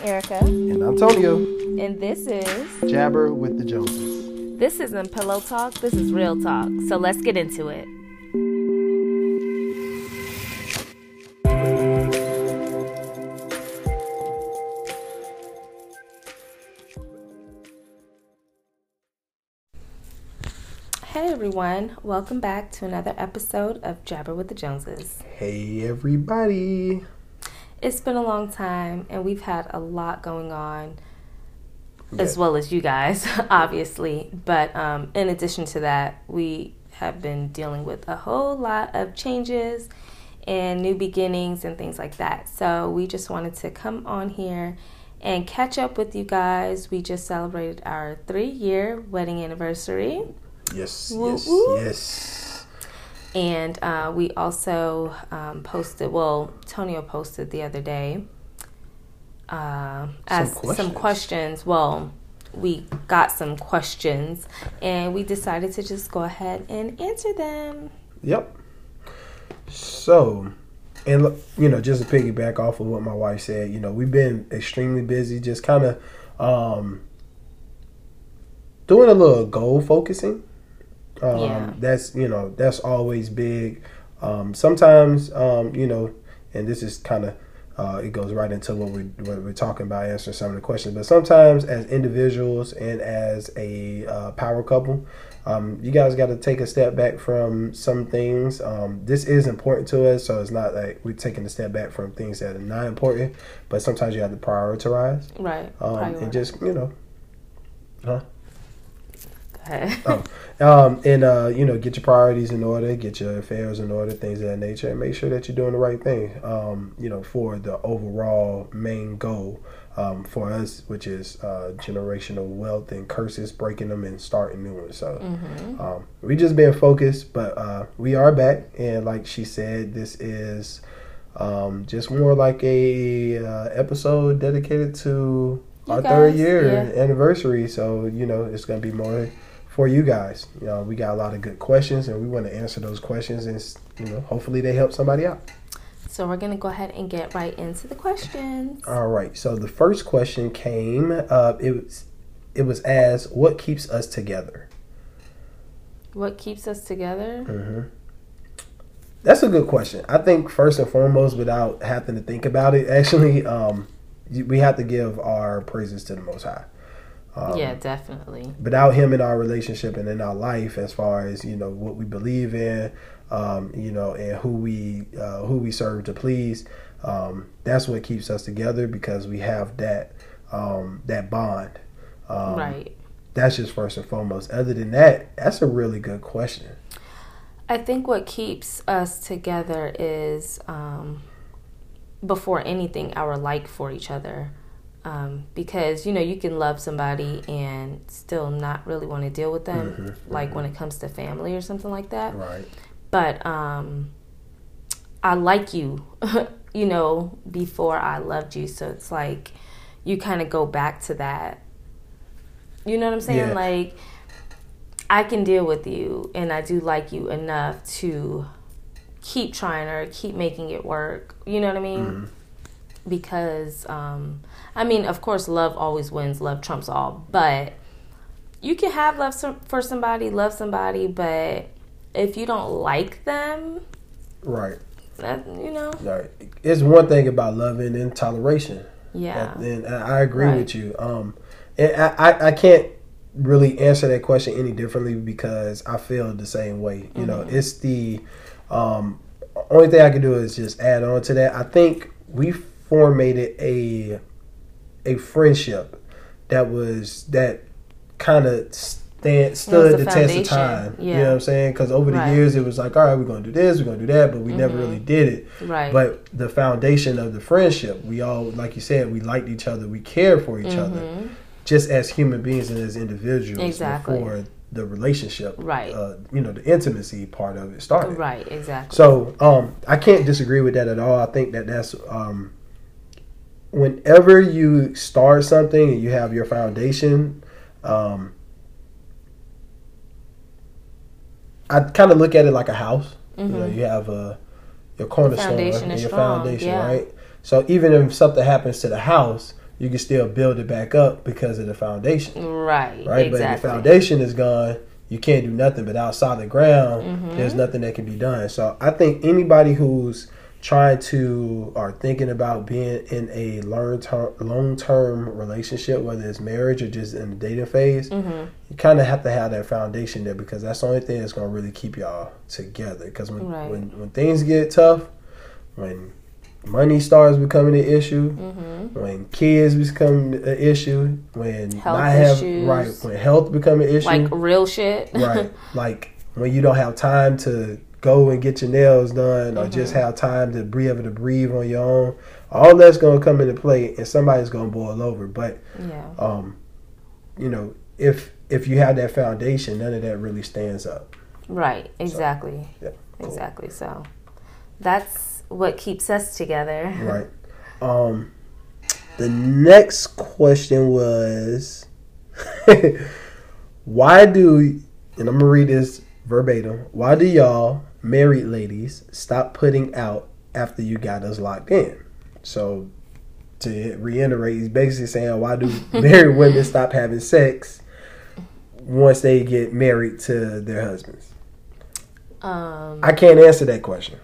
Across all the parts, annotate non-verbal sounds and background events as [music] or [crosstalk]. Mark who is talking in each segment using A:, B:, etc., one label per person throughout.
A: I'm Erica,
B: And Antonio,
A: and this is
B: Jabber with the Joneses.
A: this isn't pillow talk. This is real talk. So let's get into it. Hey everyone, welcome back to another episode of Jabber with the Joneses.
B: Hey, everybody.
A: It's been a long time, and we've had a lot going on, as well as you guys, [laughs] obviously. But um, in addition to that, we have been dealing with a whole lot of changes and new beginnings and things like that. So we just wanted to come on here and catch up with you guys. We just celebrated our three year wedding anniversary.
B: Yes,
A: Woo,
B: yes, yes.
A: And uh, we also um, posted, well, Tonio posted the other day, uh, as some
B: questions.
A: questions. Well, we got some questions and we decided to just go ahead and answer them.
B: Yep. So, and you know, just to piggyback off of what my wife said, you know, we've been extremely busy, just kind of um, doing a little goal focusing. Um,
A: Yeah.
B: That's you know that's always big. Um, sometimes um, you know, and this is kind of uh, it goes right into what we what we're talking about answering some of the questions. But sometimes as individuals and as a uh, power couple, um, you guys got to take a step back from some things. Um, this is important to us, so it's not like we're taking a step back from things that are not important. But sometimes you have to prioritize
A: Right.
B: um, and just you know. Huh? [laughs] Oh, um, and uh, you know, get your priorities in order, get your affairs in order, things of that nature, and make sure that you're doing the right thing. Um, you know, for the overall main goal um, for us, which is uh, generational wealth and curses, breaking them and starting new ones. So
A: Mm-hmm.
B: um, we just been focused, but uh, we are back, and like she said, this is um, just more like a uh, episode dedicated to
A: You
B: our third year
A: yeah.
B: anniversary. So you know, it's gonna be more for you guys. You know, we got a lot of good questions, and we want to answer those questions, and you know, hopefully they help somebody out.
A: So we're going to go ahead and get right into the questions.
B: All right. So the first question came. Uh, it was it was asked, "What keeps us together?"
A: What keeps us together?
B: hmm That's a good question. I think first and foremost, without having to think about it, [laughs] actually, um, we have to give our praises to the Most High. Um,
A: yeah, definitely.
B: without him in our relationship and in our life as far as you know what we believe in um, you know and who we uh, who we serve to please um, that's what keeps us together because we have that um, that bond um,
A: right.
B: that's just first and foremost other than that that's a really good question
A: I think what keeps us together is, um, before anything, our like for each other. Um, because you know you can love somebody and still not really want to deal with them,
B: Mhm,
A: like when it comes to family or something like that.
B: right
A: But um, I like you, [laughs] you know, before I loved you. So it's like you kind of go back to that. You know what I'm saying?
B: Yeah.
A: Like I can deal with you, and I do like you enough to keep trying or keep making it work. You know what I mean?
B: Mhm.
A: Because um, I mean, of course, love always wins. Love trumps all. But you can have love for somebody, love somebody, but if you don't like them,
B: right
A: that you know,
B: right it's one thing about loving and toleration
A: yeah,
B: And, and I agree
A: Right.
B: with you. Um, and I, I, I can't really answer that question any differently because I feel the same way. You know,
A: Mhm.
B: it's the um, only thing I can do is just add on to that. I think we formated a a friendship that was that kind of stand, stood
A: the
B: the, test of time. You
A: Yeah.
B: know what I'm saying? Because over
A: Right.
B: the years, it was like, all right, we're gonna do this, we're gonna do that, but we never
A: Mhm.
B: really did it.
A: right,
B: But the foundation of the friendship, we all, like you said, we liked each other, we cared for each other,
A: Mhm.
B: just as human beings and as individuals
A: Exactly.
B: before the relationship,
A: Right.
B: Uh, you know, the intimacy part of it started.
A: right, exactly,
B: So, um, I can't disagree with that at all. I think that that's um, whenever you start something and you have your foundation. Um, I kind of look at it like a house. You know,
A: Mhm.
B: you have a your cornerstone
A: foundation
B: and your
A: strong,
B: foundation,
A: yeah.
B: right? So even if something happens to the house, you can still build it back up because of the foundation.
A: Right.
B: Right.
A: Exactly.
B: But if the foundation is gone, you can't do nothing. But outside the ground,
A: Mm-hmm.
B: there's nothing that can be done. So I think anybody who's trying to or thinking about being in a long term long term relationship, whether it's marriage or just in the dating phase,
A: Mm-hmm.
B: you kind of have to have that foundation there because that's the only thing that's going to really keep y'all together. Because when,
A: Right.
B: when when things get tough, when money starts becoming an issue,
A: Mm-hmm.
B: when kids become an issue, when
A: Health
B: not have
A: issues.
B: right when health become an issue,
A: Like real shit.
B: right? [laughs] Like when you don't have time to go and get your nails done, or just
A: Mm-hmm.
B: have time to be able to breathe on your own. All that's gonna come into play, and somebody's gonna boil over. But
A: yeah.
B: um, you know, if if you have that foundation, none of that really stands up.
A: Right. Exactly.
B: Yeah, cool.
A: Exactly. So that's what keeps us together.
B: Right. Um, the next question was, [laughs] why do, and I'm gonna read this verbatim. Why do y'all married ladies stop putting out after you got us locked in? So, to reiterate, he's basically saying, why do [laughs] married women stop having sex once they get married to their husbands?
A: Um.
B: I can't answer that question.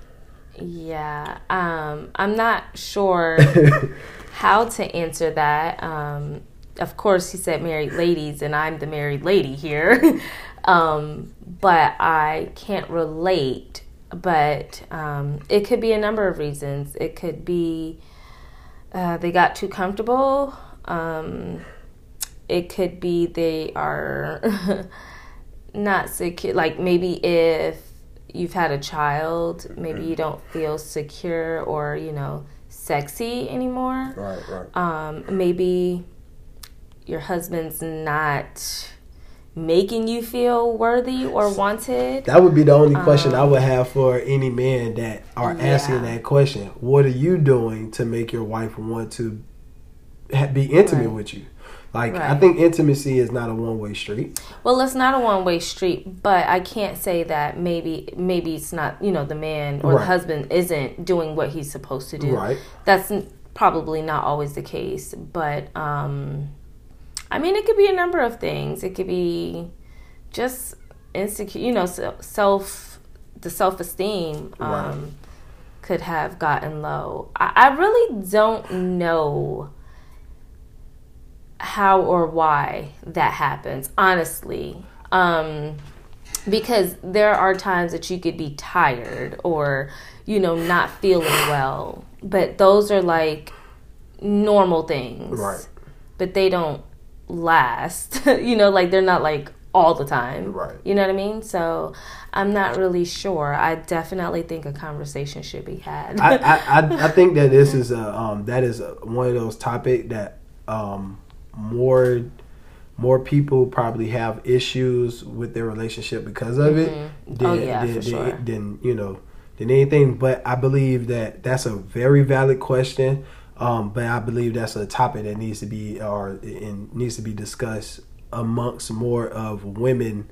A: Yeah. Um. I'm not sure [laughs] how to answer that. Um. Of course, he said married ladies, and I'm the married lady here. [laughs] um. But I can't relate. But um, it could be a number of reasons. It could be uh, they got too comfortable. Um, it could be they are [laughs] not secure. Like maybe if you've had a child, maybe you don't feel secure or you know sexy anymore.
B: right, right.
A: Um, maybe your husband's not making you feel worthy or wanted.
B: That would be the only question I would have for any man that are
A: Um, Yeah.
B: asking that question. What are you doing to make your wife want to be intimate
A: Right.
B: with you? Like, I think intimacy is not a one way street.
A: Well, it's not a one way street, but I can't say that maybe maybe it's not you know the man or
B: Right.
A: the husband isn't doing what he's supposed to do.
B: Right.
A: That's probably not always the case, but um, I mean, it could be a number of things. It could be just insecure, you know, self the self esteem um, could have gotten low. I, I really don't know how or why that happens, honestly. Um, because there are times that you could be tired or, you know, not feeling well. But those are like normal things.
B: Right.
A: But they don't last. [laughs] you know, like they're not like all the time.
B: Right.
A: You know what I mean? So I'm not really sure. I definitely think a conversation should be had.
B: I, I, [laughs] I, think that this is a um, that is a, one of those topic that um, more more people probably have issues with their relationship because of it
A: Mhm.
B: than,
A: Oh, yeah,
B: than,
A: for
B: than-
A: sure.
B: than, you know than anything. But I believe that that's a very valid question. Um, but I believe that's a topic that needs to be or and needs to be discussed amongst more of women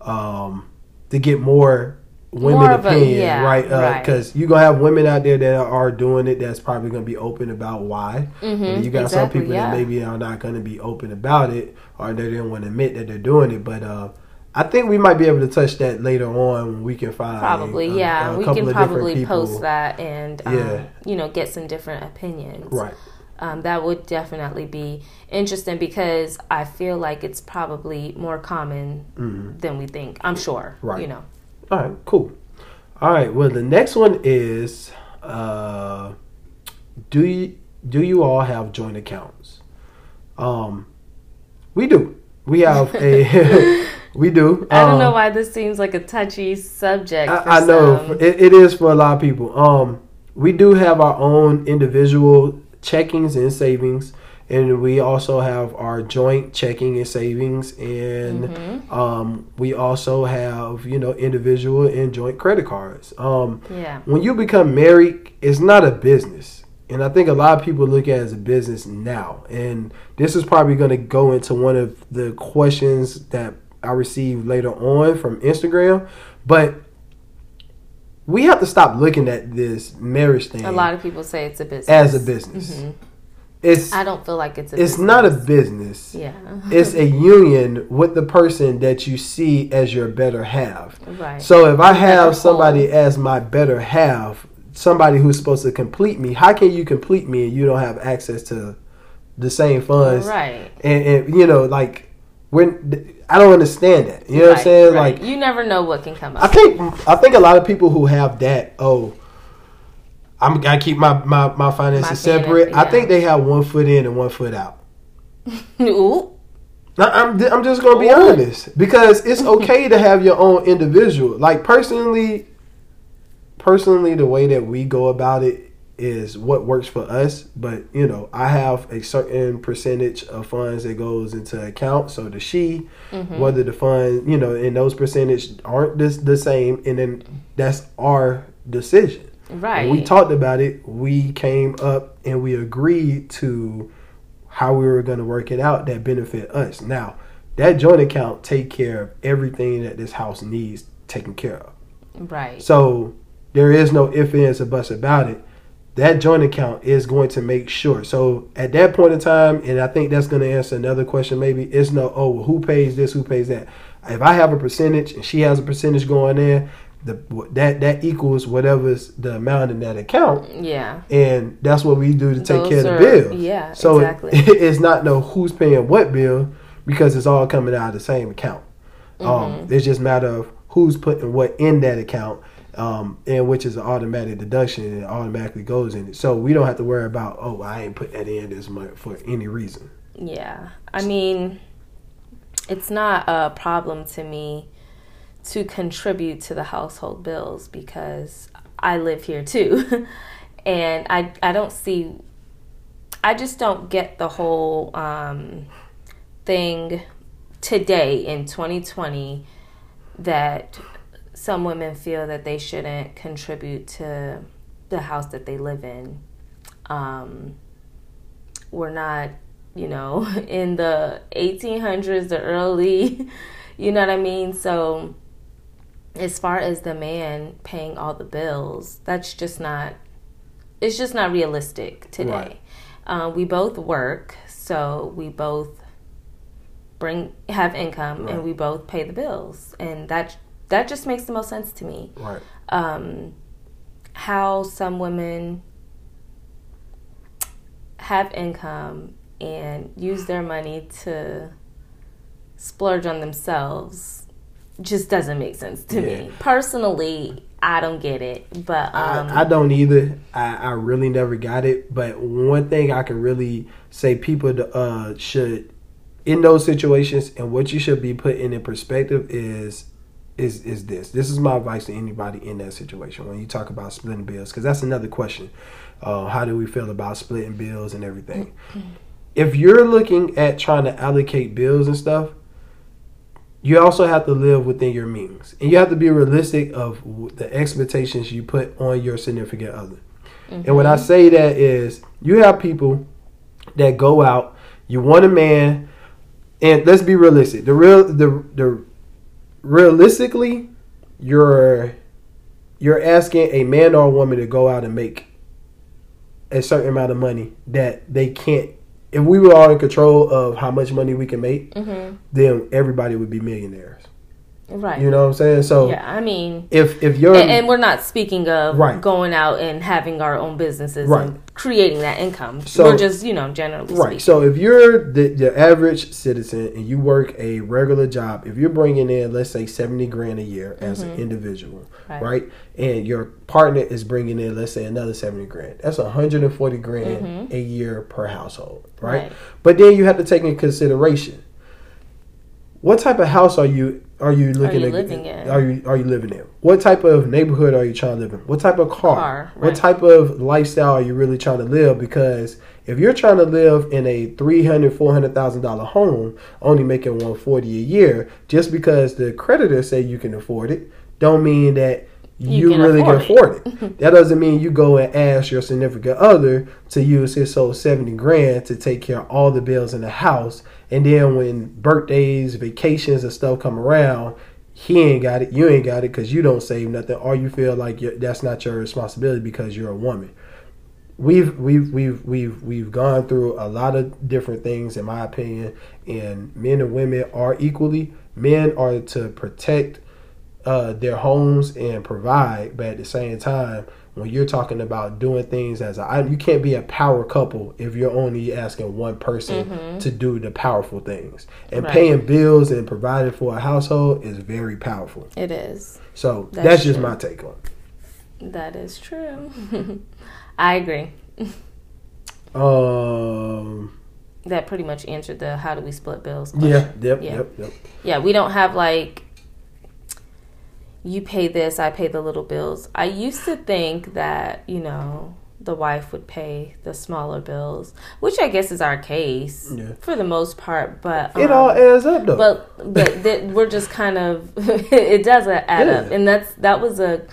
B: um, to get more women
A: More of a-
B: opinion,
A: yeah,
B: right?
A: right.
B: Because you're gonna have women out there that are doing it that's probably gonna be open about why.
A: Mhm,
B: you got
A: exactly,
B: some people
A: yeah.
B: that maybe are not gonna be open about it or they don't want to admit that they're doing it. But uh, I think we might be able to touch that later on when we can find
A: Probably,
B: a-
A: yeah.
B: a
A: we can probably post that and, um,
B: Yeah.
A: you know, get some different opinions.
B: Right.
A: Um, that would definitely be interesting because I feel like it's probably more common
B: Mhm.
A: than we think. I'm sure.
B: Right.
A: You know.
B: All right, cool. All right, well, the next one is uh, do you do you all have joint accounts? Um, we do. We have a [laughs] we do.
A: I don't know
B: Um,
A: why this seems like a touchy subject.
B: I, I know it, it is for a lot of people. Um, we do have our own individual checkings and savings, and we also have our joint checking and savings, and
A: Mhm.
B: um, we also have you know individual and joint credit cards. Um,
A: Yeah.
B: when you become married, it's not a business. And I think a lot of people look at it as a business now. And this is probably going to go into one of the questions that I received later on from Instagram. But we have to stop looking at this marriage thing
A: A lot of people say it's a business.
B: as a business.
A: Mhm.
B: It's
A: I don't feel like it's a
B: it's
A: business.
B: not a business.
A: Yeah.
B: It's a union with the person that you see as your better half.
A: right.
B: So if I have somebody as my better half, somebody who's supposed to complete me, how can you complete me and you don't have access to the same funds?
A: right.
B: And, and you know, like when I don't understand that. You know what I'm saying?
A: right.
B: Like
A: you never know what can come
B: I
A: up.
B: think I think a lot of people who have that, oh, I'm gotta keep my my, my finances
A: My
B: separate.
A: finan-
B: I think they have one foot in and one foot out. [laughs]
A: Ooh.
B: Now, I'm I'm just gonna be
A: Ooh.
B: honest because it's [laughs] okay to have your own individual. Like personally, personally, the way that we go about it is what works for us. But you know, I have a certain percentage of funds that goes into account. So the she,
A: Mhm.
B: whether the fund, you know, and those percentage aren't this the same, and then that's our decision.
A: Right.
B: When we talked about it, we came up and we agreed to how we were going to work it out that benefit us. Now, that joint account take care of everything that this house needs taken care of.
A: Right.
B: So there is no ifs, ands, or buts about it. That joint account is going to make sure. So at that point in time, and I think that's going to answer another question. Maybe it's no, oh, well, who pays this, who pays that. If I have a percentage and she has a percentage going in, the that that equals whatever's the amount in that account,
A: yeah.
B: and that's what we do to take
A: Those
B: care of the bill.
A: yeah,
B: so
A: exactly. [laughs]
B: it's not no who's paying what bill because it's all coming out of the same account.
A: Mm-hmm.
B: Um, it's just a matter of who's putting what in that account, um, and which is an automatic deduction and it automatically goes in it. So we don't have to worry about oh I ain't put that in this month for any reason.
A: Yeah. I mean, it's not a problem to me to contribute to the household bills because I live here too. [laughs] and I I don't see I just don't get the whole um thing today in 2020 that some women feel that they shouldn't contribute to the house that they live in. Um, we're not, you know, [laughs] in the 1800s, the early, [laughs] you know what I mean? So, as far as the man paying all the bills, that's just not, it's just not realistic today.
B: Right.
A: Uh, we both work, so we both bring have income
B: Right.
A: and we both pay the bills and that that just makes the most sense to me
B: Right.
A: um, how some women have income and use their money to splurge on themselves just doesn't make sense to
B: Yeah.
A: me personally i don't get it but um,
B: I, I don't either. I, I really never got it. But one thing I can really say people uh, should, in those situations, and what you should be putting in perspective is, is is this. This is my advice to anybody in that situation when you talk about splitting bills, because that's another question. Uh, how do we feel about splitting bills and everything? If you're looking at trying to allocate bills and stuff, you also have to live within your means and you have to be realistic of the expectations you put on your significant other and when i say that is you have people that go out you want a man and let's be realistic the real the the realistically you're you're asking a man or a woman to go out and make a certain amount of money that they can't if we were all in control of how much money we can make
A: mhm,
B: then everybody would be millionaires.
A: Right
B: You know what I'm saying? So
A: yeah i mean
B: if if you're
A: and, and we're not speaking of
B: Right.
A: going out and having our own businesses
B: Right.
A: and creating that income
B: So-
A: we're just you know generally
B: right,
A: speaking
B: so if you're the, the average citizen and you work a regular job, if you're bringing in let's say seventy grand a year as an individual,
A: Mm-hmm. Right.
B: right. and your partner is bringing in let's say another seventy grand, that's hundred and forty grand a year per household, right?
A: Mm-hmm. Right.
B: But then you have to take in consideration what type of house are you are you looking
A: you
B: at
A: living in?
B: are you are you living in what type of neighborhood are you trying to live in what type of car,
A: Car,
B: what type of lifestyle are you really trying to live because if you're trying to live in a three hundred four hundred thousand dollar home only making 140 a year just because the creditors say you can afford it don't mean that you,
A: You can
B: really
A: afford
B: can afford it. [laughs] that doesn't mean you go and ask your significant other to use his whole 70 grand to take care of all the bills in the house. And then when birthdays, vacations, and stuff come around, he ain't got it, you ain't got it because you don't save nothing, or you feel like that's not your responsibility because you're a woman. We've we've we've we've we've gone through a lot of different things, in my opinion, and men and women are equally. Men are to protect uh, their homes and provide, but at the same time, when you're talking about doing things as a, you can't be a power couple if you're only asking one person mm-hmm. to do the powerful things. And right. paying bills and providing for a household is very powerful.
A: It is.
B: So that's, that's just my take on
A: it. That is true. [laughs] I agree.
B: Um.
A: That pretty much answered the how do we split bills
B: question. Yeah. Yep. Yeah. Yep. Yep.
A: Yeah. We don't have like you pay this, I pay the little bills. I used to think that, you know, the wife would pay the smaller bills, which I guess is our case yeah. for the most part. But
B: um, it all adds up, though.
A: But but [laughs] th- we're just kind of [laughs] it does add yeah. up, and that's that was a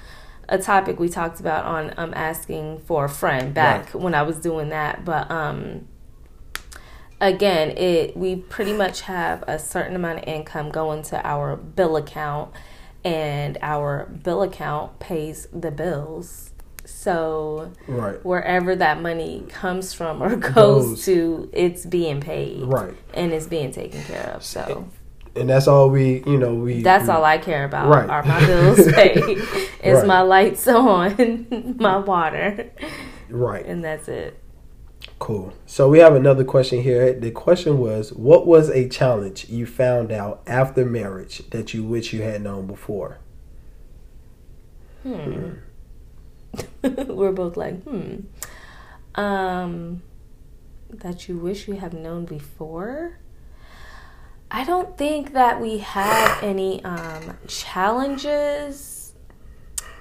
A: a topic we talked about on um asking for a friend back right. when I was doing that. But um again, it we pretty much have a certain amount of income going to our bill account and our bill account pays the bills. So
B: right.
A: wherever that money comes from or goes to, it's being paid.
B: Right.
A: And it's being taken care of. So
B: and that's all we you know we
A: that's
B: we,
A: all i care about right. are my bills [laughs] paid is right. my lights [laughs] on my water
B: right
A: and that's it
B: Cool. So we have another question here. The question was, what was a challenge you found out after marriage that you wish you had known before?
A: Hmm. hmm. [laughs] We're both like, hmm. Um, that you wish you have known before. I don't think that we have any um, challenges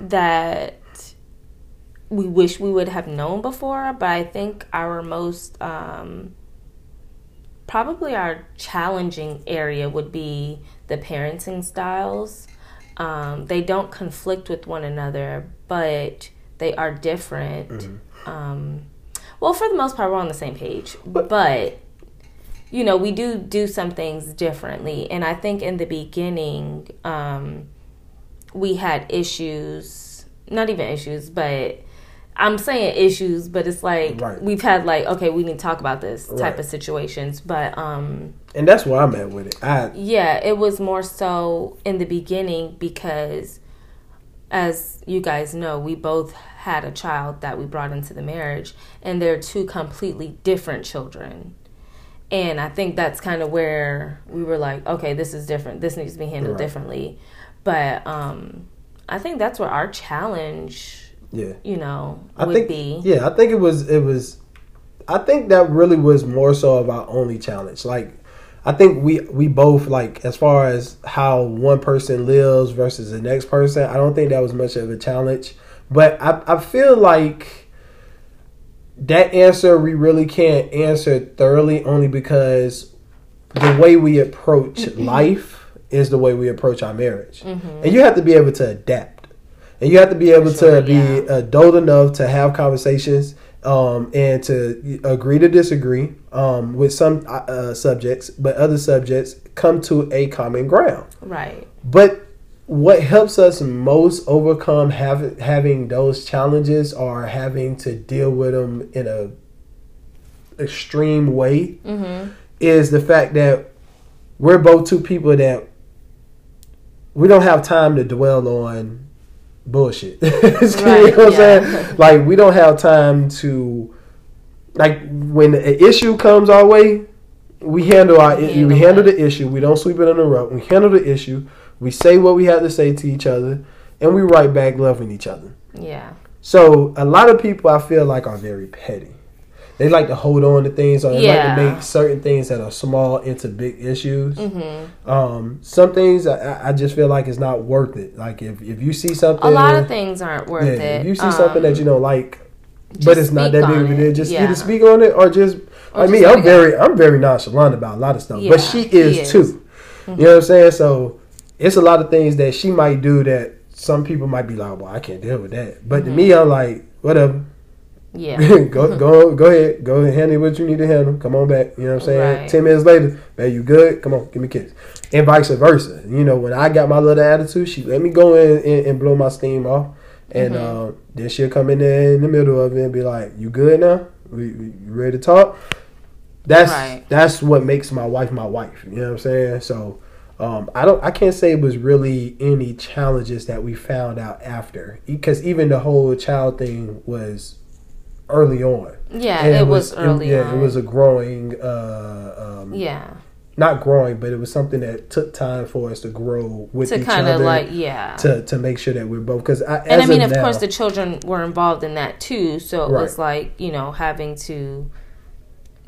A: that we wish we would have known before, but I think our most um, probably our challenging area would be the parenting styles. Um, they don't conflict with one another, but they are different. Mm-hmm. Um, well, for the most part, we're on the same page, but, but you know, we do do some things differently. And I think in the beginning, um, we had issues, not even issues, but I'm saying issues, but it's like right. we've had like okay, we need to talk about this type right. of situations, but um
B: and that's where I'm at with it. I
A: yeah, it was more so in the beginning because as you guys know, we both had a child that we brought into the marriage, and they're two completely different children. And I think that's kind of where we were like, okay, this is different. This needs to be handled right. differently. But um I think that's where our challenge
B: yeah.
A: you know
B: I
A: would
B: think,
A: be.
B: yeah i think it was it was i think that really was more so of our only challenge. Like i think we we both like as far as how one person lives versus the next person i don't think that was much of a challenge. But i, I feel like that answer we really can't answer thoroughly only because the way we approach life is the way we approach our marriage. Mm-hmm. and you have to be able to adapt and you have to be able sure, to be yeah. adult enough to have conversations um, and to agree to disagree um, with some uh, uh, subjects, but other subjects come to a common ground.
A: Right.
B: But what helps us most overcome have, having those challenges or having to deal with them in a extreme way mm-hmm. is the fact that we're both two people that we don't have time to dwell on bullshit. [laughs] right, you know what I'm saying? Like we don't have time to like when an issue comes our way, we handle our we handle the issue. We don't sweep it under the rug. We handle the issue. We say what we have to say to each other, and we write back loving each other.
A: Yeah.
B: So a lot of people I feel like are very petty they like to hold on to things or they yeah. like to make certain things that are small into big issues. Mm-hmm. Um, some things I, I, just feel like it's not worth it. Like if, if you see something, a
A: lot of things aren't worth yeah, it.
B: If you see um, something that you don't like, but it's not that big of a deal, just yeah. either speak on it or just. Or me, I'm very I'm very nonchalant about a lot of stuff, but she is, is. too. Mm-hmm. You know what I'm saying? So it's a lot of things that she might do that some people might be like, "Well, I can't deal with that," but mm-hmm. to me, I'm like, whatever
A: Yeah. [laughs]
B: go go go ahead. Go and handle what you need to handle. Come on back. You know what I'm saying?
A: Right.
B: Ten minutes later, man, you good? Come on, give me a kiss. And vice versa. You know, when I got my little attitude, she let me go in and, and blow my steam off. And
A: Mm-hmm.
B: uh, then she'll come in there in the middle of it and be like, "You good now? We, we you ready to talk?" That's
A: Right.
B: that's what makes my wife my wife. You know what I'm saying? So um, I don't I can't say it was really any challenges that we found out after because even the whole child thing was early on.
A: Yeah,
B: And
A: it, was, early
B: yeah,
A: on.
B: it was a growing, uh, um,
A: yeah.
B: not growing, but it was something that took time for us to grow with
A: To
B: each
A: kind of
B: other.
A: like, yeah.
B: to, to make sure that we're both because I,
A: and I mean, of
B: now-
A: course, the children were involved in that too. So it
B: Right.
A: was like, you know, having to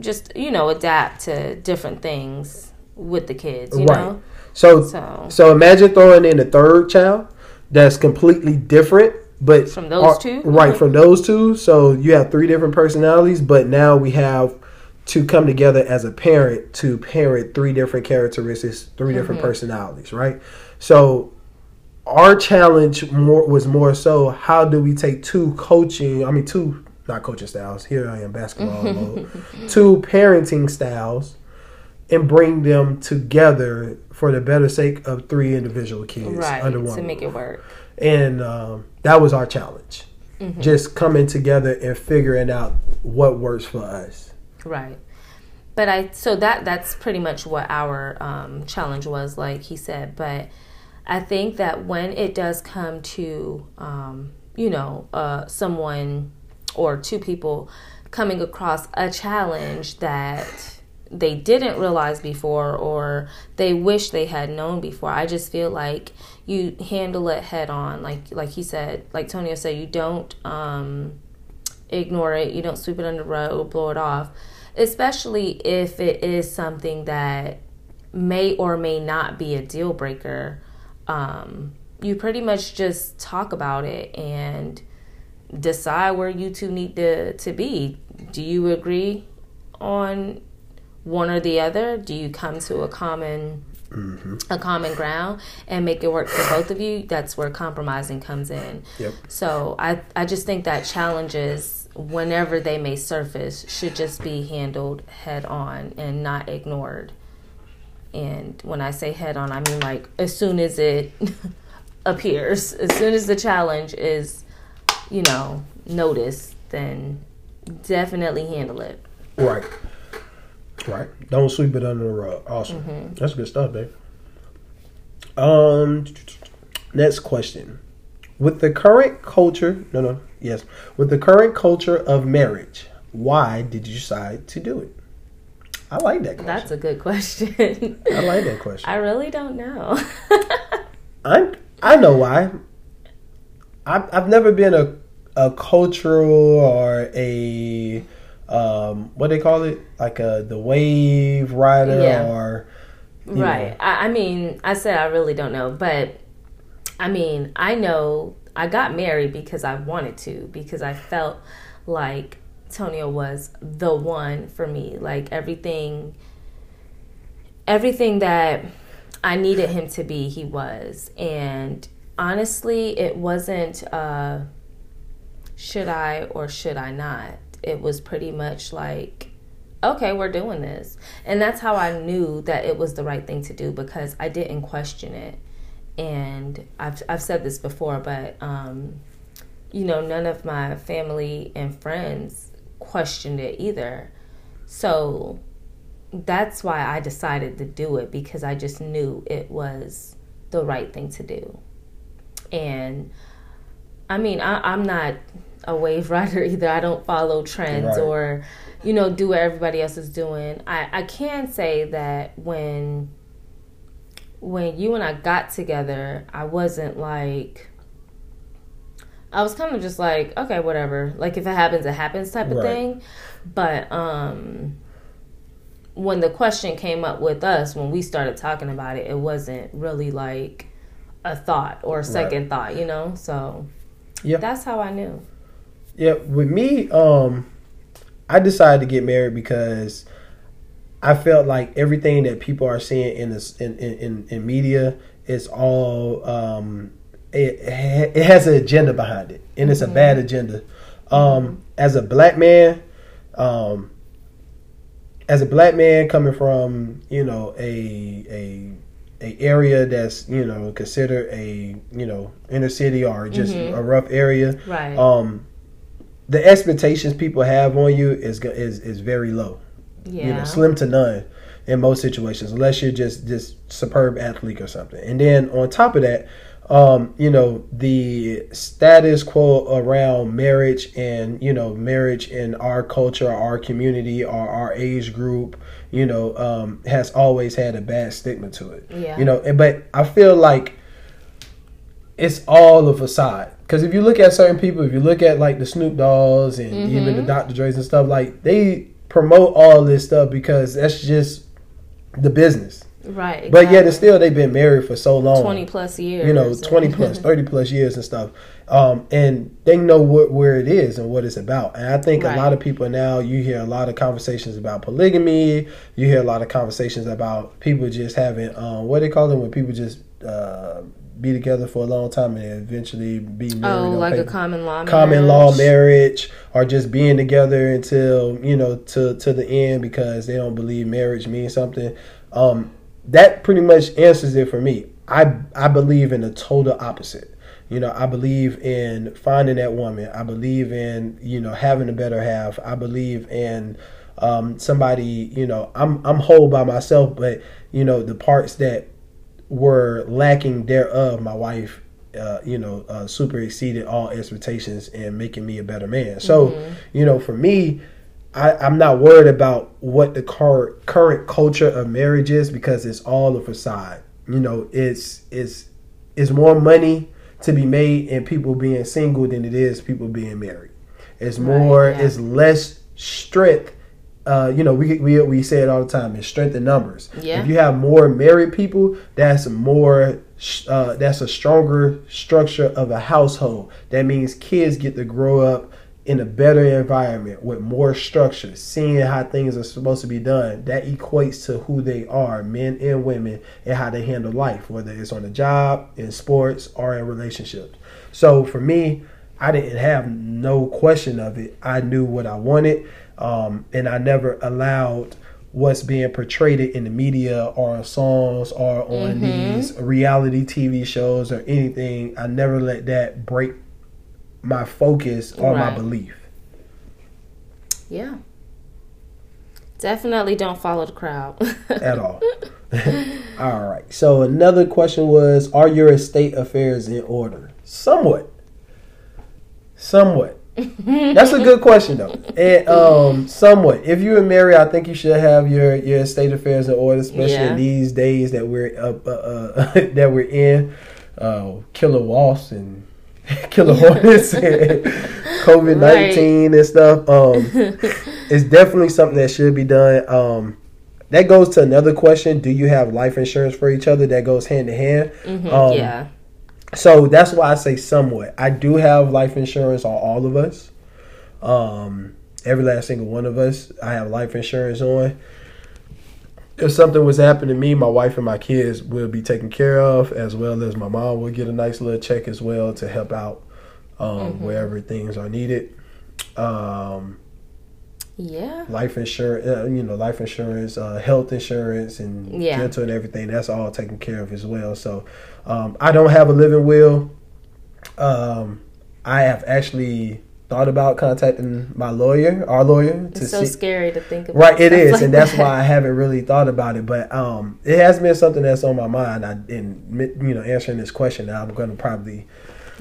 A: just, you know, adapt to different things with the kids, you
B: Right.
A: know?
B: so
A: So,
B: So imagine throwing in a third child that's completely different, but
A: From those
B: are-
A: two?
B: right? From those two, so you have three different personalities, but now we have to come together as a parent to parent three different characteristics, 3 different
A: Mm-hmm.
B: personalities, right? So our challenge more was more so how do we take two coaching, I mean two not coaching styles. Here I am basketball [laughs] mode. Two parenting styles and bring them together for the better sake of three individual kids
A: right,
B: under one
A: to make it work.
B: And um, that was our challenge.
A: Mm-hmm.
B: Just coming together and figuring out what works for us.
A: Right. But I so that that's pretty much what our um, challenge was, like he said. But I think that when it does come to um, you know uh, someone or two people coming across a challenge that they didn't realize before or they wish they had known before i just feel like you handle it head on. Like like he said like tonio said you don't um ignore it. You don't sweep it under the rug or blow it off. Especially if it is something that may or may not be a deal breaker um you pretty much just talk about it and decide where you two need to to be. Do you agree on one or the other? Do you come to a common a common ground and make it work for both of you? That's where compromising comes in.
B: Yep.
A: So I I just think that challenges whenever they may surface should just be handled head on and not ignored. And when I say head on, I mean like as soon as it [laughs] appears, as soon as the challenge is, you know, noticed, then definitely handle it.
B: Right. Right. Don't sweep it under the rug. Awesome.
A: Mm-hmm.
B: That's good stuff, babe. Um next question. With the current culture no no, yes. With the current culture of marriage, why did you decide to do it? I like that question.
A: That's a good question.
B: I like that question.
A: I really don't know. [laughs]
B: I I know why. I've I've never been a a cultural or a um what they call it like a the wave rider
A: Yeah.
B: or
A: right. I, I mean, I said I really don't know, but I mean, I know I got married because I wanted to, because I felt like Tonio was the one for me. Like everything, everything that I needed him to be, he was. And honestly, it wasn't uh, should I or should I not. It was pretty much like, okay, we're doing this. And that's how I knew that it was the right thing to do because I didn't question it. And I've, I've said this before, but, um, you know, none of my family and friends questioned it either. So that's why I decided to do it because I just knew it was the right thing to do. And I mean, I, I'm not a wave rider [laughs] either. I don't follow trends
B: Right.
A: or, you know, do what everybody else is doing. I, I can say that when when you and I got together, I wasn't like I was kind of just like, okay, whatever. Like if it happens, it happens type of
B: Right.
A: thing. But um when the question came up with us when we started talking about it, it wasn't really like a thought or a second thought, you know? So
B: Yeah.
A: that's how I knew.
B: Yeah, with me, um, I decided to get married because I felt like everything that people are seeing in this in in, in, media is all um, it it has an agenda behind it, and it's a bad agenda. Um, as a black man, um, as a black man coming from you know a a a area that's you know considered a you know inner city or just
A: Mhm.
B: a rough area,
A: Right.
B: um, the expectations people have on you is is is very low.
A: yeah.
B: You know, slim to none in most situations, unless you're just this superb athlete or something. And then on top of that, um, you know, the status quo around marriage and you know marriage in our culture, our community, or our age group, you know, um, has always had a bad stigma to it.
A: Yeah.
B: You know, and- but I feel like it's all a facade. Because if you look at certain people, if you look at like the Snoop Dogg's and even the. Dr. Dre's and stuff, like they promote all this stuff because that's just the business.
A: right.
B: But yet,
A: exactly.
B: it's still they've been married for so long.
A: 20 plus years.
B: You know, twenty plus, [laughs] thirty plus years and stuff, um, and they know what where it is and what it's about. And I think
A: Right.
B: a lot of people now, you hear a lot of conversations about polygamy. You hear a lot of conversations about people just having um, what they call them when people just uh, be together for a long time and eventually be married.
A: Oh, like a common law marriage?
B: Common law
A: marriage.
B: marriage or just being together until you know to to the end because they don't believe marriage means something. Um that pretty much answers it for me. I i believe in the total opposite. You know i believe in finding that woman. I believe in you know having a better half. I believe in um somebody you know i'm i'm whole by myself but you know the parts that were lacking thereof, my wife, uh, you know, uh, super exceeded all expectations and making me a better man. So, you know, for me, I, I'm not worried about what the current current culture of marriage is because it's all a facade. You know, it's it's it's more money to be made in people being single than it is people being married. It's
A: Right,
B: more,
A: yeah.
B: it's less strength. Uh, you know, we, we we say it all the time. It's strength in numbers.
A: Yeah.
B: If you have more married people, that's more. Uh, that's a stronger structure of a household. That means kids get to grow up in a better environment with more structure, seeing how things are supposed to be done. That equates to who they are, men and women, and how they handle life, whether it's on the job, in sports, or in relationships. So for me, I didn't have no question of it. I knew what I wanted, um, and I never allowed what's being portrayed in the media or songs or on these reality TV shows or anything. I never let that break my focus or my belief.
A: Yeah. Definitely don't follow the crowd. [laughs]
B: at all. [laughs] all right. So another question was: Are your estate affairs in order? Somewhat. Somewhat. That's a good question though. And um, somewhat. If you and Mary, I think you should have your your estate affairs in order, especially
A: Yeah.
B: in these days that we're up uh, uh, [laughs] that we're in. Uh, killer wasps and [laughs] killer hornets and [laughs] COVID nineteen and stuff. Um, it's definitely something that should be done. Um, that goes to another question: Do you have life insurance for each other? That goes hand in hand.
A: Mhm,
B: Um,
A: yeah.
B: So that's why I say somewhat. I do have life insurance on all of us. Um, every last single one of us, I have life insurance on. If something was happening to me, my wife and my kids will be taken care of, as well as my mom will get a nice little check as well to help out um, wherever things are needed. Um,
A: Yeah.
B: life insurance, uh, you know, life insurance, uh, health insurance, and
A: Yeah.
B: dental and everything. That's all taken care of as well. So, um, I don't have a living will. Um, I have actually thought about contacting my lawyer, our lawyer, to
A: It's so
B: see.
A: scary to think about.
B: Right, it is,
A: like
B: and that's
A: that.
B: why I haven't really thought about it. But um, it has been something that's on my mind. I in you know answering this question, I'm going to probably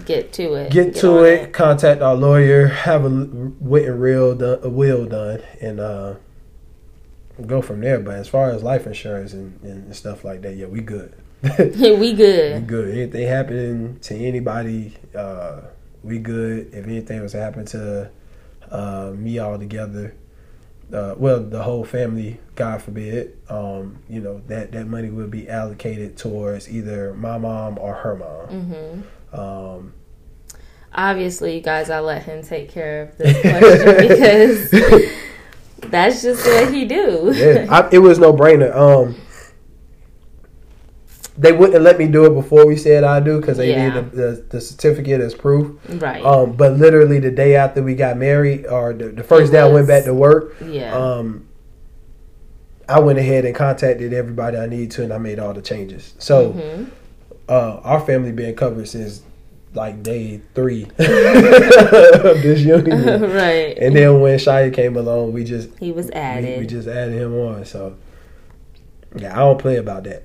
A: Get to it.
B: get, to
A: on
B: it, contact our lawyer, have a written real done, a will done, and uh, go from there. But as far as life insurance and, and stuff like that, yeah, we good.
A: We [laughs]
B: we
A: good.
B: good. Anything happening to anybody, uh, we good. If anything was to happen to uh, me altogether, uh, well, the whole family, God forbid, um, you know that that money will be allocated towards either my mom or her mom.
A: Mm-hmm.
B: Um,
A: Obviously, you guys, I let him take care of this question [laughs] because that's just what he do.
B: yeah, I, it was no brainer. Um, they wouldn't let me do it before we said I do because they
A: Yeah.
B: needed the, the, the certificate as proof.
A: Right.
B: Um, but literally the day after we got married, or the, the first
A: It
B: day I went back to work,
A: yeah.
B: um, I went ahead and contacted everybody I need to, and I made all the changes. So
A: Mhm.
B: uh, our family been covered since like day three [laughs] of this [laughs] union.
A: right.
B: And then when Shia came along, we just
A: he was
B: we,
A: added.
B: we just added him on. So yeah, I don't play about that.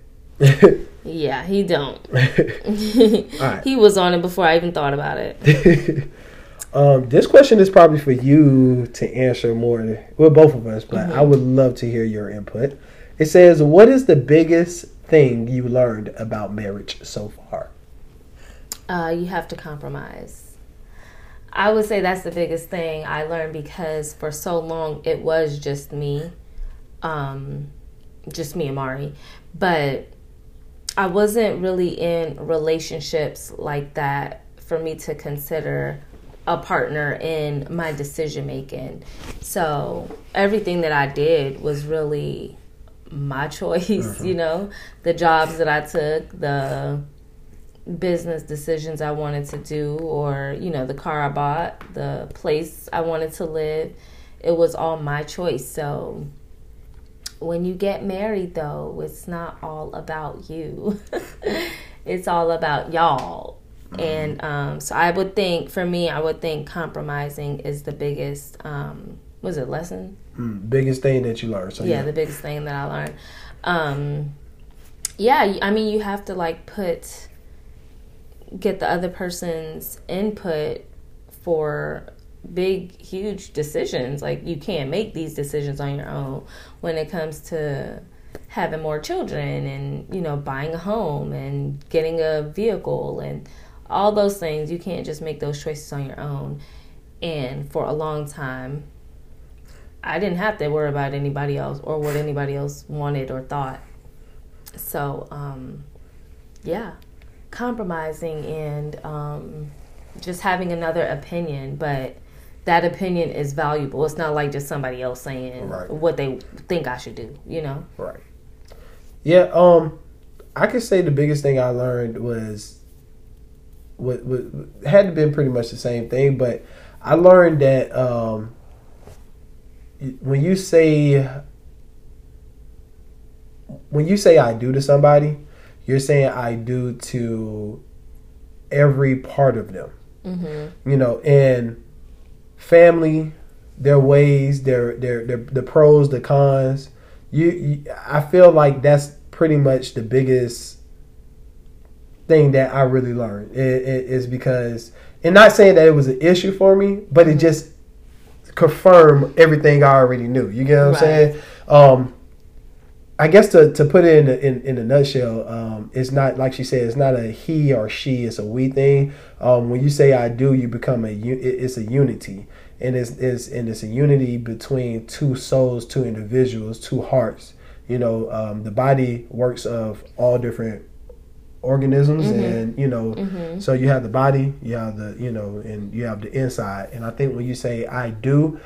A: Yeah, he don't. [laughs]
B: right.
A: He was on it before I even thought about it. [laughs]
B: um, this question is probably for you to answer more. Well, both of us, but I would love to hear your input. It says, "What is the biggest thing you learned about marriage so far?"
A: uh, you have to compromise. I would say that's the biggest thing I learned because for so long it was just me, um, just me and Mari, but I wasn't really in relationships like that for me to consider a partner in my decision making. So everything that I did was really my [laughs] choice, mm-hmm. you know, the jobs that I took, the business decisions I wanted to do, or, you know, the car I bought, the place I wanted to live. It was all my choice. So when you get married, though, it's not all about you, [laughs] it's all about y'all. And um, so I would think, for me, I would think compromising is the biggest, um, was it lesson?
B: Mm, biggest thing that you learned. So
A: yeah, the biggest thing that I learned. Um, yeah, I mean, you have to like put, get the other person's input for big, huge decisions. Like, you can't make these decisions on your own when it comes to having more children and, you know, buying a home and getting a vehicle and all those things. You can't just make those choices on your own. And for a long time, I didn't have to worry about anybody else or what anybody else wanted or thought. So, um, yeah, compromising and um, just having another opinion, but that opinion is valuable. It's not like just somebody else saying
B: Right.
A: what they think I should do, you know?
B: Right. Yeah. Um, I could say the biggest thing I learned was what, what had to been pretty much the same thing, but I learned that um, when you say when you say I do to somebody, you're saying I do to every part of them.
A: Mm-hmm.
B: You know, and family, their ways, their their, their the pros, the cons. You, you, I feel like that's pretty much the biggest thing that I really learned. It, it is because, and not saying that it was an issue for me, but it just confirmed everything I already knew. You get what I'm
A: Right.
B: saying? Um, I guess to, to put it in a, in, in a nutshell, um, it's not like she said. It's not a he or she. It's a we thing. Um, when you say I do, you become a it's a unity, and it's, it's and it's a unity between two souls, two individuals, two hearts. You know, um, the body works of all different organisms, and you know, so you have the body, you have the you know, and you have the inside. And I think when you say I do,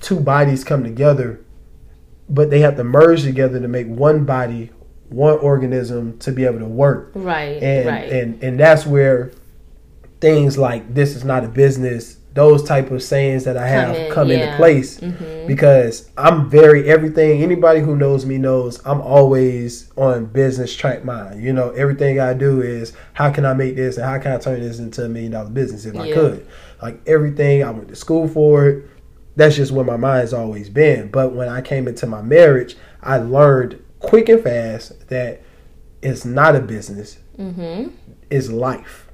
B: two bodies come together but they have to merge together to make one body, one organism to be able to work.
A: Right,
B: And
A: right.
B: and and that's where things like this is not a business, those type of sayings that I have
A: in,
B: come, into
A: yeah.
B: place
A: Mhm.
B: because I'm very everything. Anybody who knows me knows I'm always on business track mind. You know, everything I do is how can I make this and how can I turn this into a million dollar business if I could. Like everything I went to school for it that's just where my mind's always been. But when I came into my marriage, I learned quick and fast that it's not a business,
A: Mm-hmm.
B: it's life.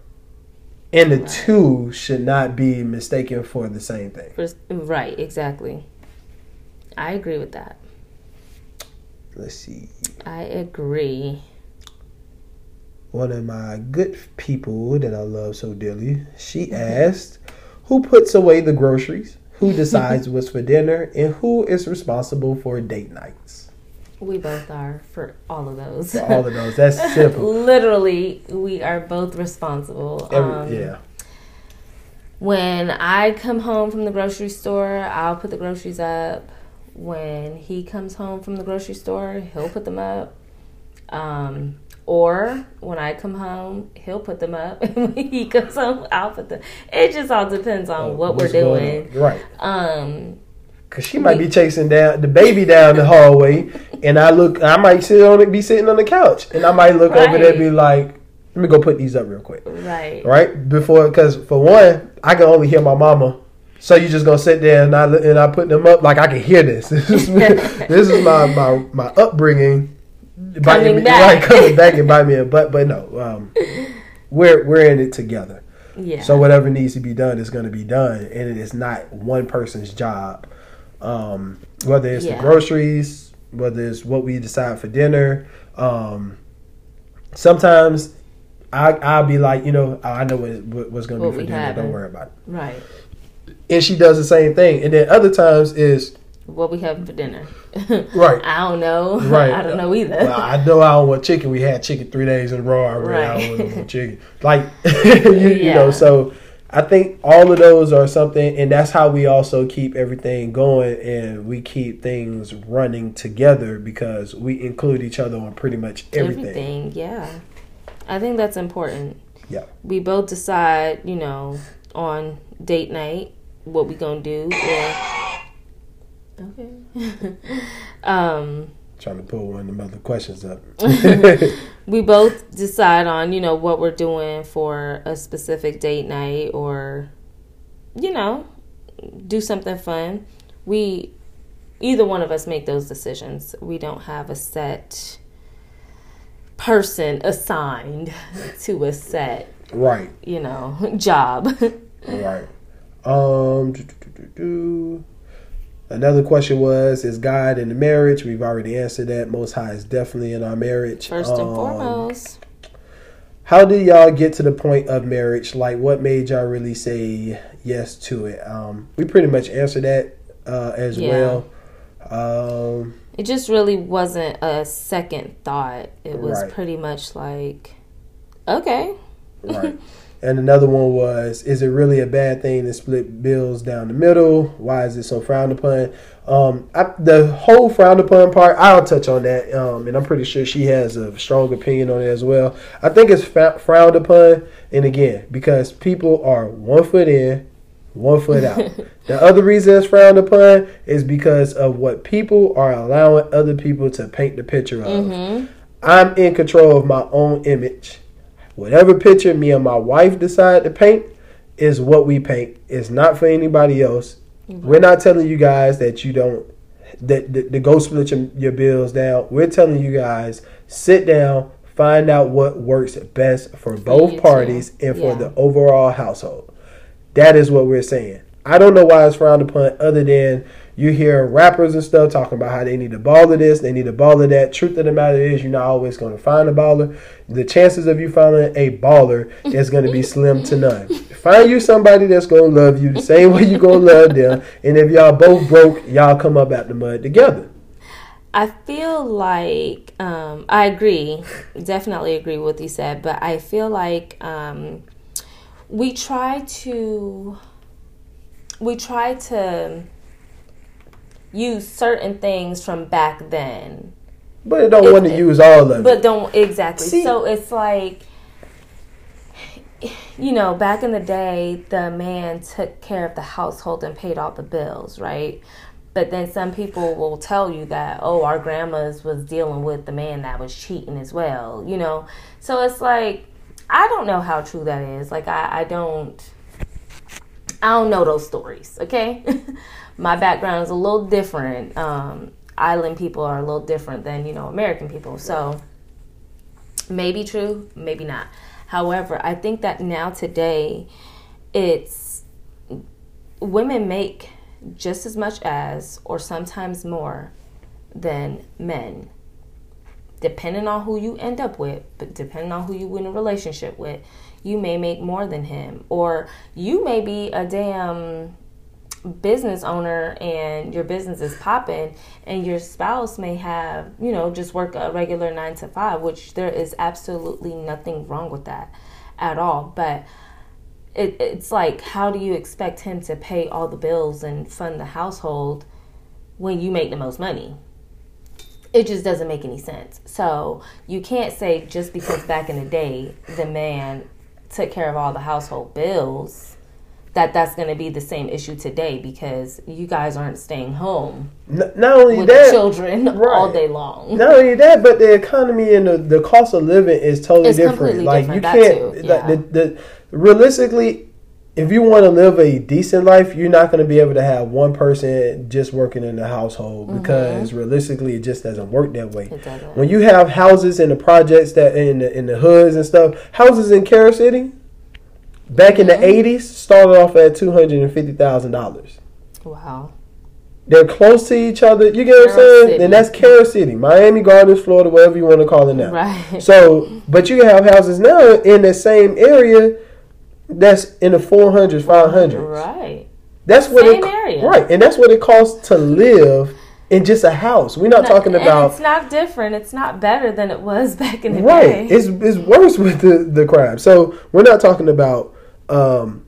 B: And the two should not be mistaken for the same thing.
A: Right, exactly. I agree with that.
B: Let's see.
A: I agree.
B: One of my good people that I love so dearly, she asked, Who puts away the groceries? Who [laughs] decides what's for dinner? And who is responsible for date nights?
A: We both are for all of those.
B: For all of those. That's [laughs] simple.
A: Literally, we are both responsible.
B: Every,
A: Um,
B: yeah.
A: When I come home from the grocery store, I'll put the groceries up. When he comes home from the grocery store, he'll put them up. Um, or when I come home, he'll put them up. [laughs] when he comes home, I'll put them. It just all depends on
B: Uh,
A: what we're doing.
B: Right.
A: Um,
B: Cause she might be chasing down the baby down the hallway, and I look. I might sit on it, be sitting on the couch, and I might look over there, and be like, "Let me go put these up real quick."
A: right.
B: Right before, because for one, I can only hear my mama. So you just gonna sit there and I and I put them up like I can hear this. [laughs] This is [laughs] this is my my my upbringing.
A: Coming
B: me-
A: back.
B: right, coming back and bite me the [laughs] butt. But no, um, we're we're in it together.
A: Yeah.
B: So whatever needs to be done is going to be done, and it is not one person's job. Um, whether it's
A: Yeah.
B: the groceries, whether it's what we decide for dinner. Um, sometimes I I'll be like, you know, I know what, what- what's going to
A: What
B: be for dinner.
A: having.
B: Don't worry about it.
A: right.
B: And she does the same thing. And then other times is
A: What we having for dinner? [laughs]
B: Right.
A: I don't know.
B: Right. [laughs]
A: I don't know either.
B: Well, I know I don't want chicken. We had chicken three days in a row already. I
A: Right.
B: don't want [laughs] chicken. Like you, you know, so I think all of those are something, and that's how we also keep everything going, and we keep things running together because we include each other on pretty much everything.
A: Everything, yeah. I think that's important.
B: Yeah.
A: We both decide, you know, on date night what we gonna do. Or... Okay. [laughs] um,
B: Trying to pull one of the other questions up. [laughs]
A: we [laughs] both decide on, you know, what we're doing for a specific date night or, you know, do something fun. We, either one of us make those decisions. We don't have a set person assigned to a set,
B: right.
A: you know, job.
B: Right. Um. do, do, do, do, do. Another question was: Is God in the marriage? We've already answered that. Most High is definitely in our marriage.
A: First and
B: Um,
A: foremost.
B: How did y'all get to the point of marriage? Like, what made y'all really say yes to it? Um, we pretty much answered that uh, as
A: Yeah.
B: well. Um,
A: It just really wasn't a second thought. It was
B: Right.
A: pretty much like, okay.
B: right. [laughs] and another one was: Is it really a bad thing to split bills down the middle? Why is it so frowned upon? Um, I, the whole frowned upon part, I'll touch on that, um, and I'm pretty sure she has a strong opinion on it as well. I think it's frowned upon, and again, because people are one foot in, one foot out. [laughs] the other reason it's frowned upon is because of what people are allowing other people to paint the picture of.
A: hmm
B: I'm in control of my own image. Whatever picture me and my wife decide to paint is what we paint. It's not for anybody else. We're not telling you guys that you don't that, that, to go split your, your bills down. We're telling you guys sit down, find out what works best for both parties
A: too.
B: and for the overall household. That is what we're saying. I don't know why it's frowned upon other than you hear rappers and stuff talking about how they need a baller this, they need a baller that. Truth of the matter is, you're not always going to find a baller. The chances of you finding a baller is going to be slim to none. Find you somebody that's going to love you the same way you're going to love them. And if y'all both broke, y'all come up out the mud together.
A: I feel like um, I agree, definitely agree with what you said, but I feel like um, we try to we try to use certain things from back then,
B: But it don't want to use all of it.
A: but don't exactly.
B: See-
A: so it's like you know, back in the day, the man took care of the household and paid all the bills, right? But then some people will tell you that, oh, our grandmas was dealing with the man that was cheating as well, you know? So it's like, I don't know how true that is. Like, I, I don't, I don't know those stories, okay? [laughs] My background is a little different. Um, island people are a little different than, you know, American people. So maybe true, maybe not. However, I think that now today, it's women make just as much as, or sometimes more, than men. Depending on who you end up with, but depending on who you in a relationship with, you may make more than him. Or you may be a damn business owner and your business is popping and your spouse may have you know just work a regular nine to five which there is absolutely nothing wrong with that at all but it, it's like how do you expect him to pay all the bills and fund the household when you make the most money it just doesn't make any sense. So you can't say just because back in the day the man took care of all the household bills that that's going to be the same issue today because you guys aren't staying home
B: N- not only
A: with
B: that,
A: children [laughs]
B: right.
A: all day long.
B: Not only that, but the economy and the, the cost of living is totally
A: It's
B: different. Like
A: different,
B: you
A: that
B: can't
A: too, yeah.
B: the, the realistically, if you want to live a decent life, you're not going to be able to have one person just working in the household because realistically, it just doesn't work that way.
A: Mm-hmm. It doesn't.
B: When you have houses in the projects that in the, in the hoods and stuff, houses in Carol City back in the
A: Mm-hmm.
B: '80s started off at two hundred and fifty thousand dollars.
A: Wow.
B: They're close to each other. You get what I'm saying?
A: City.
B: And that's Carol City, Miami Gardens, Florida, whatever you want to call it now.
A: Right.
B: So, but you can have houses now in the same area that's in the 400s, 500s.
A: Right.
B: That's what
A: Same
B: it,
A: area.
B: Right, and that's what it costs to live in just a house. We're not talking
A: and
B: about
A: it's not different. It's not better than it was [laughs] back in the
B: right.
A: day.
B: It's it's worse with the the crime. So we're not talking about um,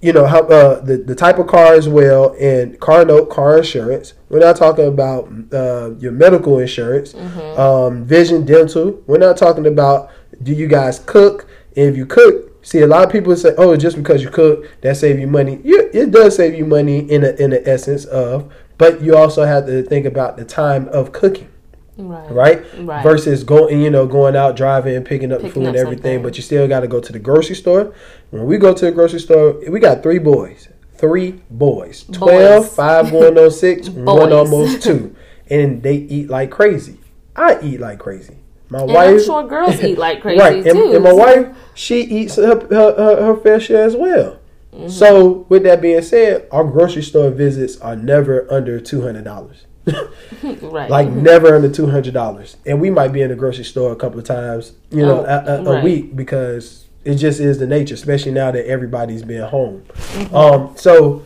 B: you know how uh, the the type of car as well and car note car insurance. We're not talking about uh, your medical insurance,
A: Mm-hmm.
B: um, vision, dental. We're not talking about do you guys cook? If you cook, see a lot of people say, "Oh, just because you cook, that save you money." Yeah, it does save you money in a, in the essence of, but you also have to think about the time of cooking
A: right.
B: right?
A: Right.
B: Versus going, you know, going out driving and picking up
A: Picking
B: food
A: up
B: and everything,
A: something.
B: but you still got to go to the grocery store. When we go to the grocery store, we got three boys, three boys, 12,
A: Boys.
B: five going on oh, six, [laughs] one
A: Boys.
B: almost two, and they eat like crazy. I eat like crazy. My
A: And
B: wife,
A: I'm sure girls eat like crazy [laughs]
B: right? And,
A: too.
B: and my wife, she eats her, her, her, her fair share as well.
A: Mm-hmm.
B: So, with that being said, our grocery store visits are never under two hundred dollars. [laughs]
A: right.
B: like never under two hundred dollars, and we might be in the grocery store a couple of times, you know,
A: Oh,
B: a, a, a
A: right.
B: week because it just is the nature, especially now that everybody's been home.
A: Mm-hmm.
B: Um, so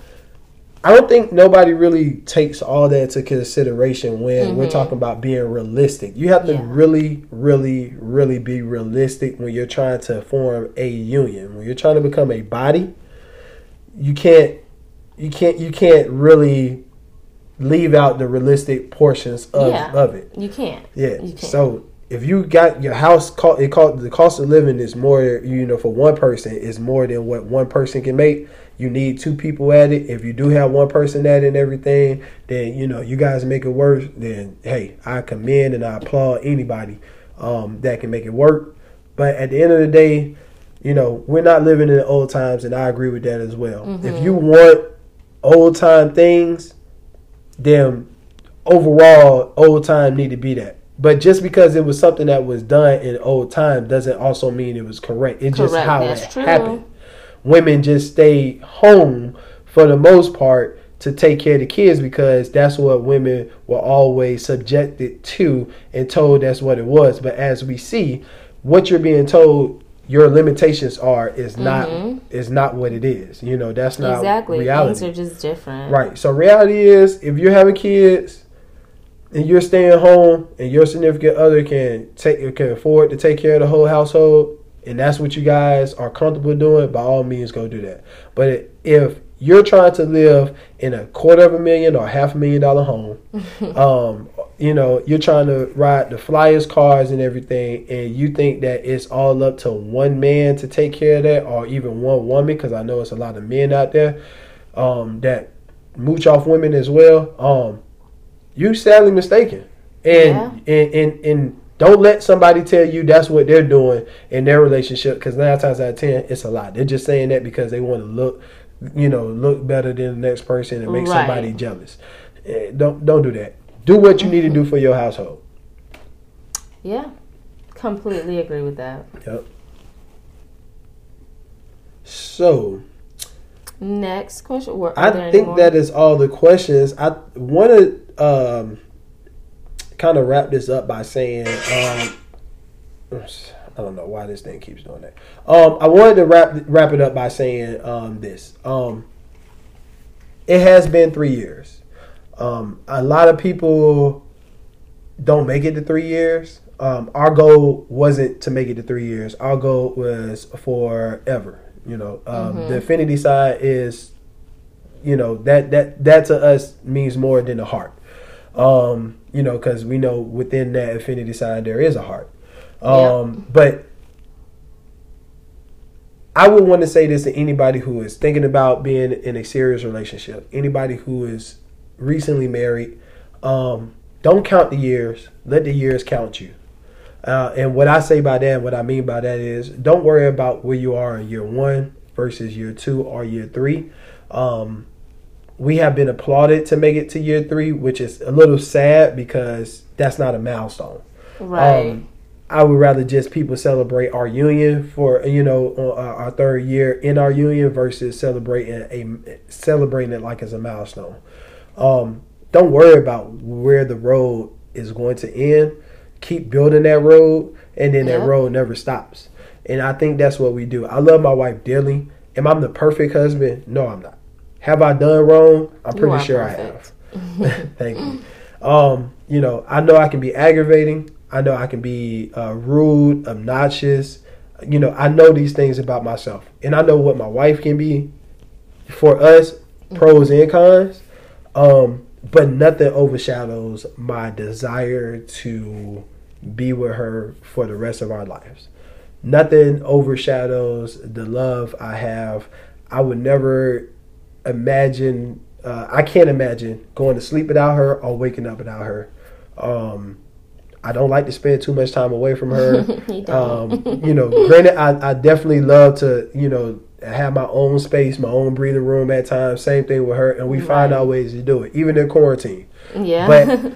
B: I don't think nobody really takes all that into consideration when we're talking about being realistic. You have to
A: Mm-hmm. Yeah.
B: really, really, really be realistic when you're trying to form a union. When you're trying to become a body, you can't, you can't, you can't really leave out the realistic portions of,
A: Yeah.
B: of it.
A: you can't.
B: Yeah.
A: You can't.
B: So if you got your house, co- it cost the cost of living is more. You know, for one person is more than what one person can make. You need two people at it. If you do have one person at it and everything, then you know you guys make it work. Then hey, I commend and I applaud anybody um, that can make it work. But at the end of the day, you know we're not living in the old times, and I agree with that as well. Mm-hmm. If you want old time things, then overall old time need to be that. But just because it was something that was done in old time doesn't also mean it was correct. It's just how
A: that's
B: it
A: true.
B: happened. Women just stayed home for the most part to take care of the kids because that's what women were always subjected to and told that's what it was. But as we see, what you're being told your limitations are is not is not what it is. You know, that's not
A: Mm-hmm. exactly.
B: reality.
A: Things are just different.
B: Right. So reality is, if you're having kids and you're staying home, and your significant other can take can afford to take care of the whole household, and that's what you guys are comfortable doing, by all means, go do that. But if you're trying to live in a quarter of a million or half a million dollar home, [laughs] um, you know, you're trying to ride the flyest cars and everything, and you think that it's all up to one man to take care of that, or even one woman, because I know it's a lot of men out there um, that mooch off women as well. Um, you sadly mistaken, and and, and and don't let somebody tell you that's what they're doing in their relationship because nine times out of ten it's a lie. They're just saying that because they want to look, you know, look better than the next person and make
A: Right.
B: somebody jealous. Eh, Don't don't do that. Do what you need to do for your household.
A: Yeah. Completely agree with that.
B: Yep. So
A: Next question. Were,
B: I think that is all the questions. I want to um, kind of wrap this up by saying, um, I don't know why this thing keeps doing that. Um, I wanted to wrap wrap it up by saying um, this. Um, it has been three years. Um, a lot of people don't make it to three years. Um, our goal wasn't to make it to three years. Our goal was forever. You know, um, the affinity side is, you know, that that that to us means more than the heart. Um, you know, because we know within that affinity side there is a heart. Um, But I would want to say this to anybody who is thinking about being in a serious relationship, anybody who is recently married. Um, don't count the years. Let the years count you. Uh, and what I say by that, what I mean by that is, don't worry about where you are in year one versus year two or year three. Um, we have been applauded to make it to year three, which is a little sad because that's not a milestone.
A: Right.
B: Um, I would rather just people celebrate our union for you know uh, our third year in our union versus celebrating a celebrating it like as a milestone. Um, don't worry about where the road is going to end. Keep building that road, and then
A: Yep.
B: that road never stops. And I think that's what we do. I love my wife dearly. Am I the perfect husband? No, I'm not. Have I done wrong? I'm pretty sure
A: perfect.
B: I have. [laughs] Thank you. Um, you know, I know I can be aggravating. I know I can be uh, rude, obnoxious. You know, I know these things about myself, and I know what my wife can be. For us, pros and cons, um, but nothing overshadows my desire to be with her for the rest of our lives. Nothing overshadows the love I have. I would never imagine. Uh, I can't imagine going to sleep without her or waking up without her. Um, I don't like to spend too much time away from her. [laughs]
A: You
B: um, you know, granted, I, I definitely love to, you know, have my own space, my own breathing room at times. Same thing with her, and we find our ways to do it, even in quarantine.
A: yeah.
B: But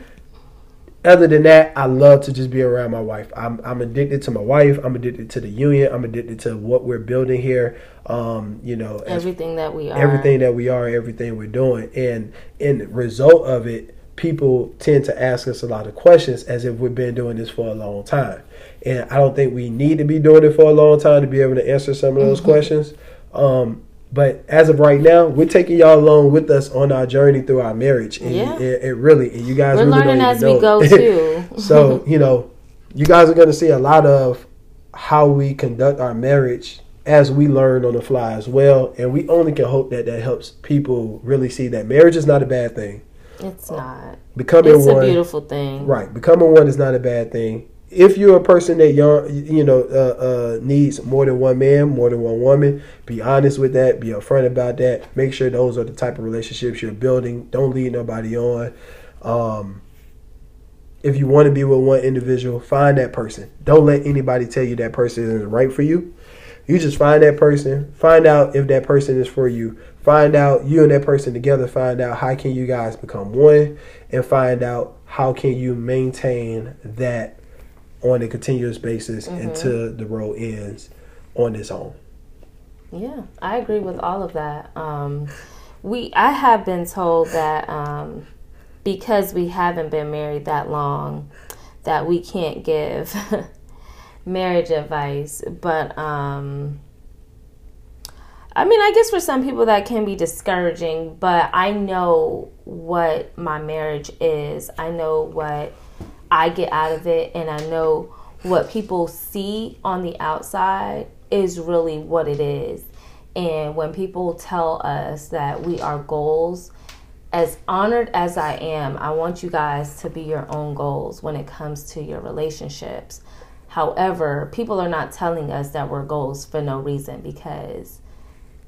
B: [laughs] other than that, I love to just be around my wife. I'm I'm addicted to my wife. I'm addicted to the union. I'm addicted to what we're building here. Um, you know,
A: everything that we are.
B: everything that we are, everything we're doing, and in the result of it, people tend to ask us a lot of questions as if we've been doing this for a long time. And I don't think we need to be doing it for a long time to be able to answer some of those questions. Um, but as of right now, we're taking y'all along with us on our journey through our marriage, and,
A: Yeah.
B: and, and really, and you guys
A: We're
B: really
A: learning as we go [laughs] too.
B: so [laughs] you know, you guys are going to see a lot of how we conduct our marriage as we learn on the fly as well, and we only can hope that that helps people really see that marriage is not a bad thing.
A: It's not.
B: Becoming
A: It's a
B: one,
A: beautiful thing.
B: right? Becoming one is not a bad thing. If you're a person that young, you know, uh, uh, needs more than one man, more than one woman, be honest with that. Be upfront about that. Make sure those are the type of relationships you're building. Don't lead nobody on. Um, if you want to be with one individual, find that person. Don't let anybody tell you that person isn't right for you. You just find that person. Find out if that person is for you. Find out you and that person together. Find out how can you guys become one, and find out how can you maintain that on a continuous basis until the road ends on its own.
A: Yeah, I agree with all of that. Um, we, I have been told that um, because we haven't been married that long, that we can't give [laughs] marriage advice. But um, I mean, I guess for some people that can be discouraging. But I know what my marriage is. I know what I get out of it, and I know what people see on the outside is really what it is. And when people tell us that we are goals, as honored as I am, I want you guys to be your own goals when it comes to your relationships. However, people are not telling us that we're goals for no reason because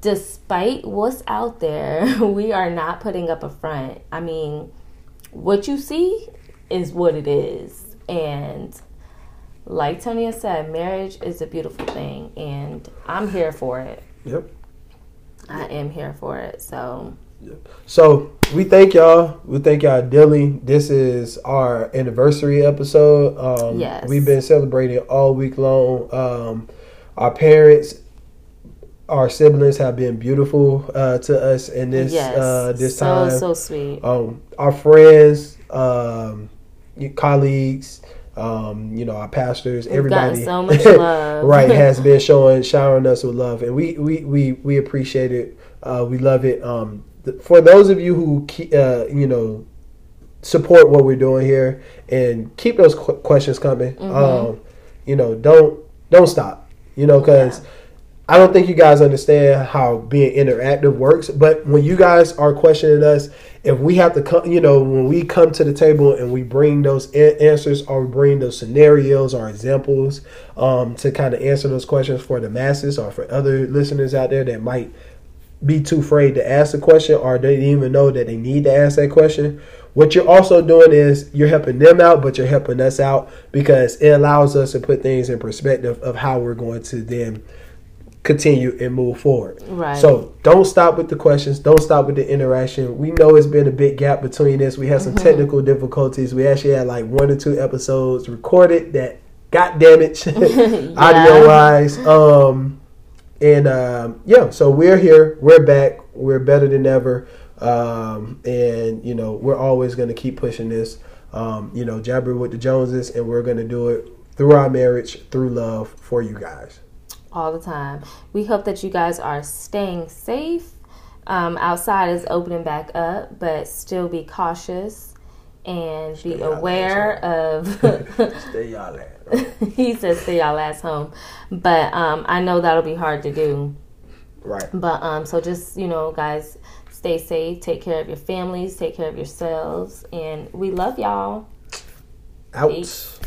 A: despite what's out there, [laughs] we are not putting up a front. I mean, what you see is what it is. And like Tonya said, marriage is a beautiful thing, and I'm here for it.
B: Yep.
A: I am here for it. So,
B: So we thank y'all. We thank y'all dearly. This is our anniversary episode. Um,
A: Yes.
B: We've been celebrating all week long. Um, our parents, our siblings have been beautiful uh, to us in this
A: yes,
B: uh, this
A: so
B: time.
A: so sweet.
B: um, our friends, um, colleagues, um, you know, our pastors,
A: We've
B: everybody,
A: so [laughs] much love.
B: right, [laughs] has been showing, showering us with love, and we we we we appreciate it. Uh, we love it. Um, th- for those of you who, uh, you know, support what we're doing here and keep those qu- questions coming.
A: Mm-hmm.
B: Um, you know, don't don't stop. You know, because I don't think you guys understand how being interactive works. But when you guys are questioning us, if we have to come, you know, when we come to the table and we bring those answers or we bring those scenarios or examples um, to kind of answer those questions for the masses or for other listeners out there that might be too afraid to ask the question or they didn't even know that they need to ask that question. What you're also doing is you're helping them out, but you're helping us out because it allows us to put things in perspective of how we're going to then continue and move forward.
A: Right.
B: So don't stop with the questions. Don't stop with the interaction. We know it's been a big gap between this. We had some technical difficulties. We actually had like one or two episodes recorded that got damaged [laughs] [laughs] audio wise. Um, and um, yeah, so we're here. We're back. We're better than ever. Um, and you know we're always going to keep pushing this. Um, you know, jabber with the Joneses, and we're going to do it through our marriage, through love for you guys.
A: All the time. We hope that you guys are staying safe. Um, outside is opening back up, but still be cautious and be
B: Stay out
A: aware of. [laughs]
B: Stay y'all at. [laughs]
A: he says, "Stay y'all ass home," but um, I know that'll be hard to do.
B: Right.
A: But um, so just you know, guys, stay safe. Take care of your families. Take care of yourselves, and we love y'all.
B: Out.
A: Peace.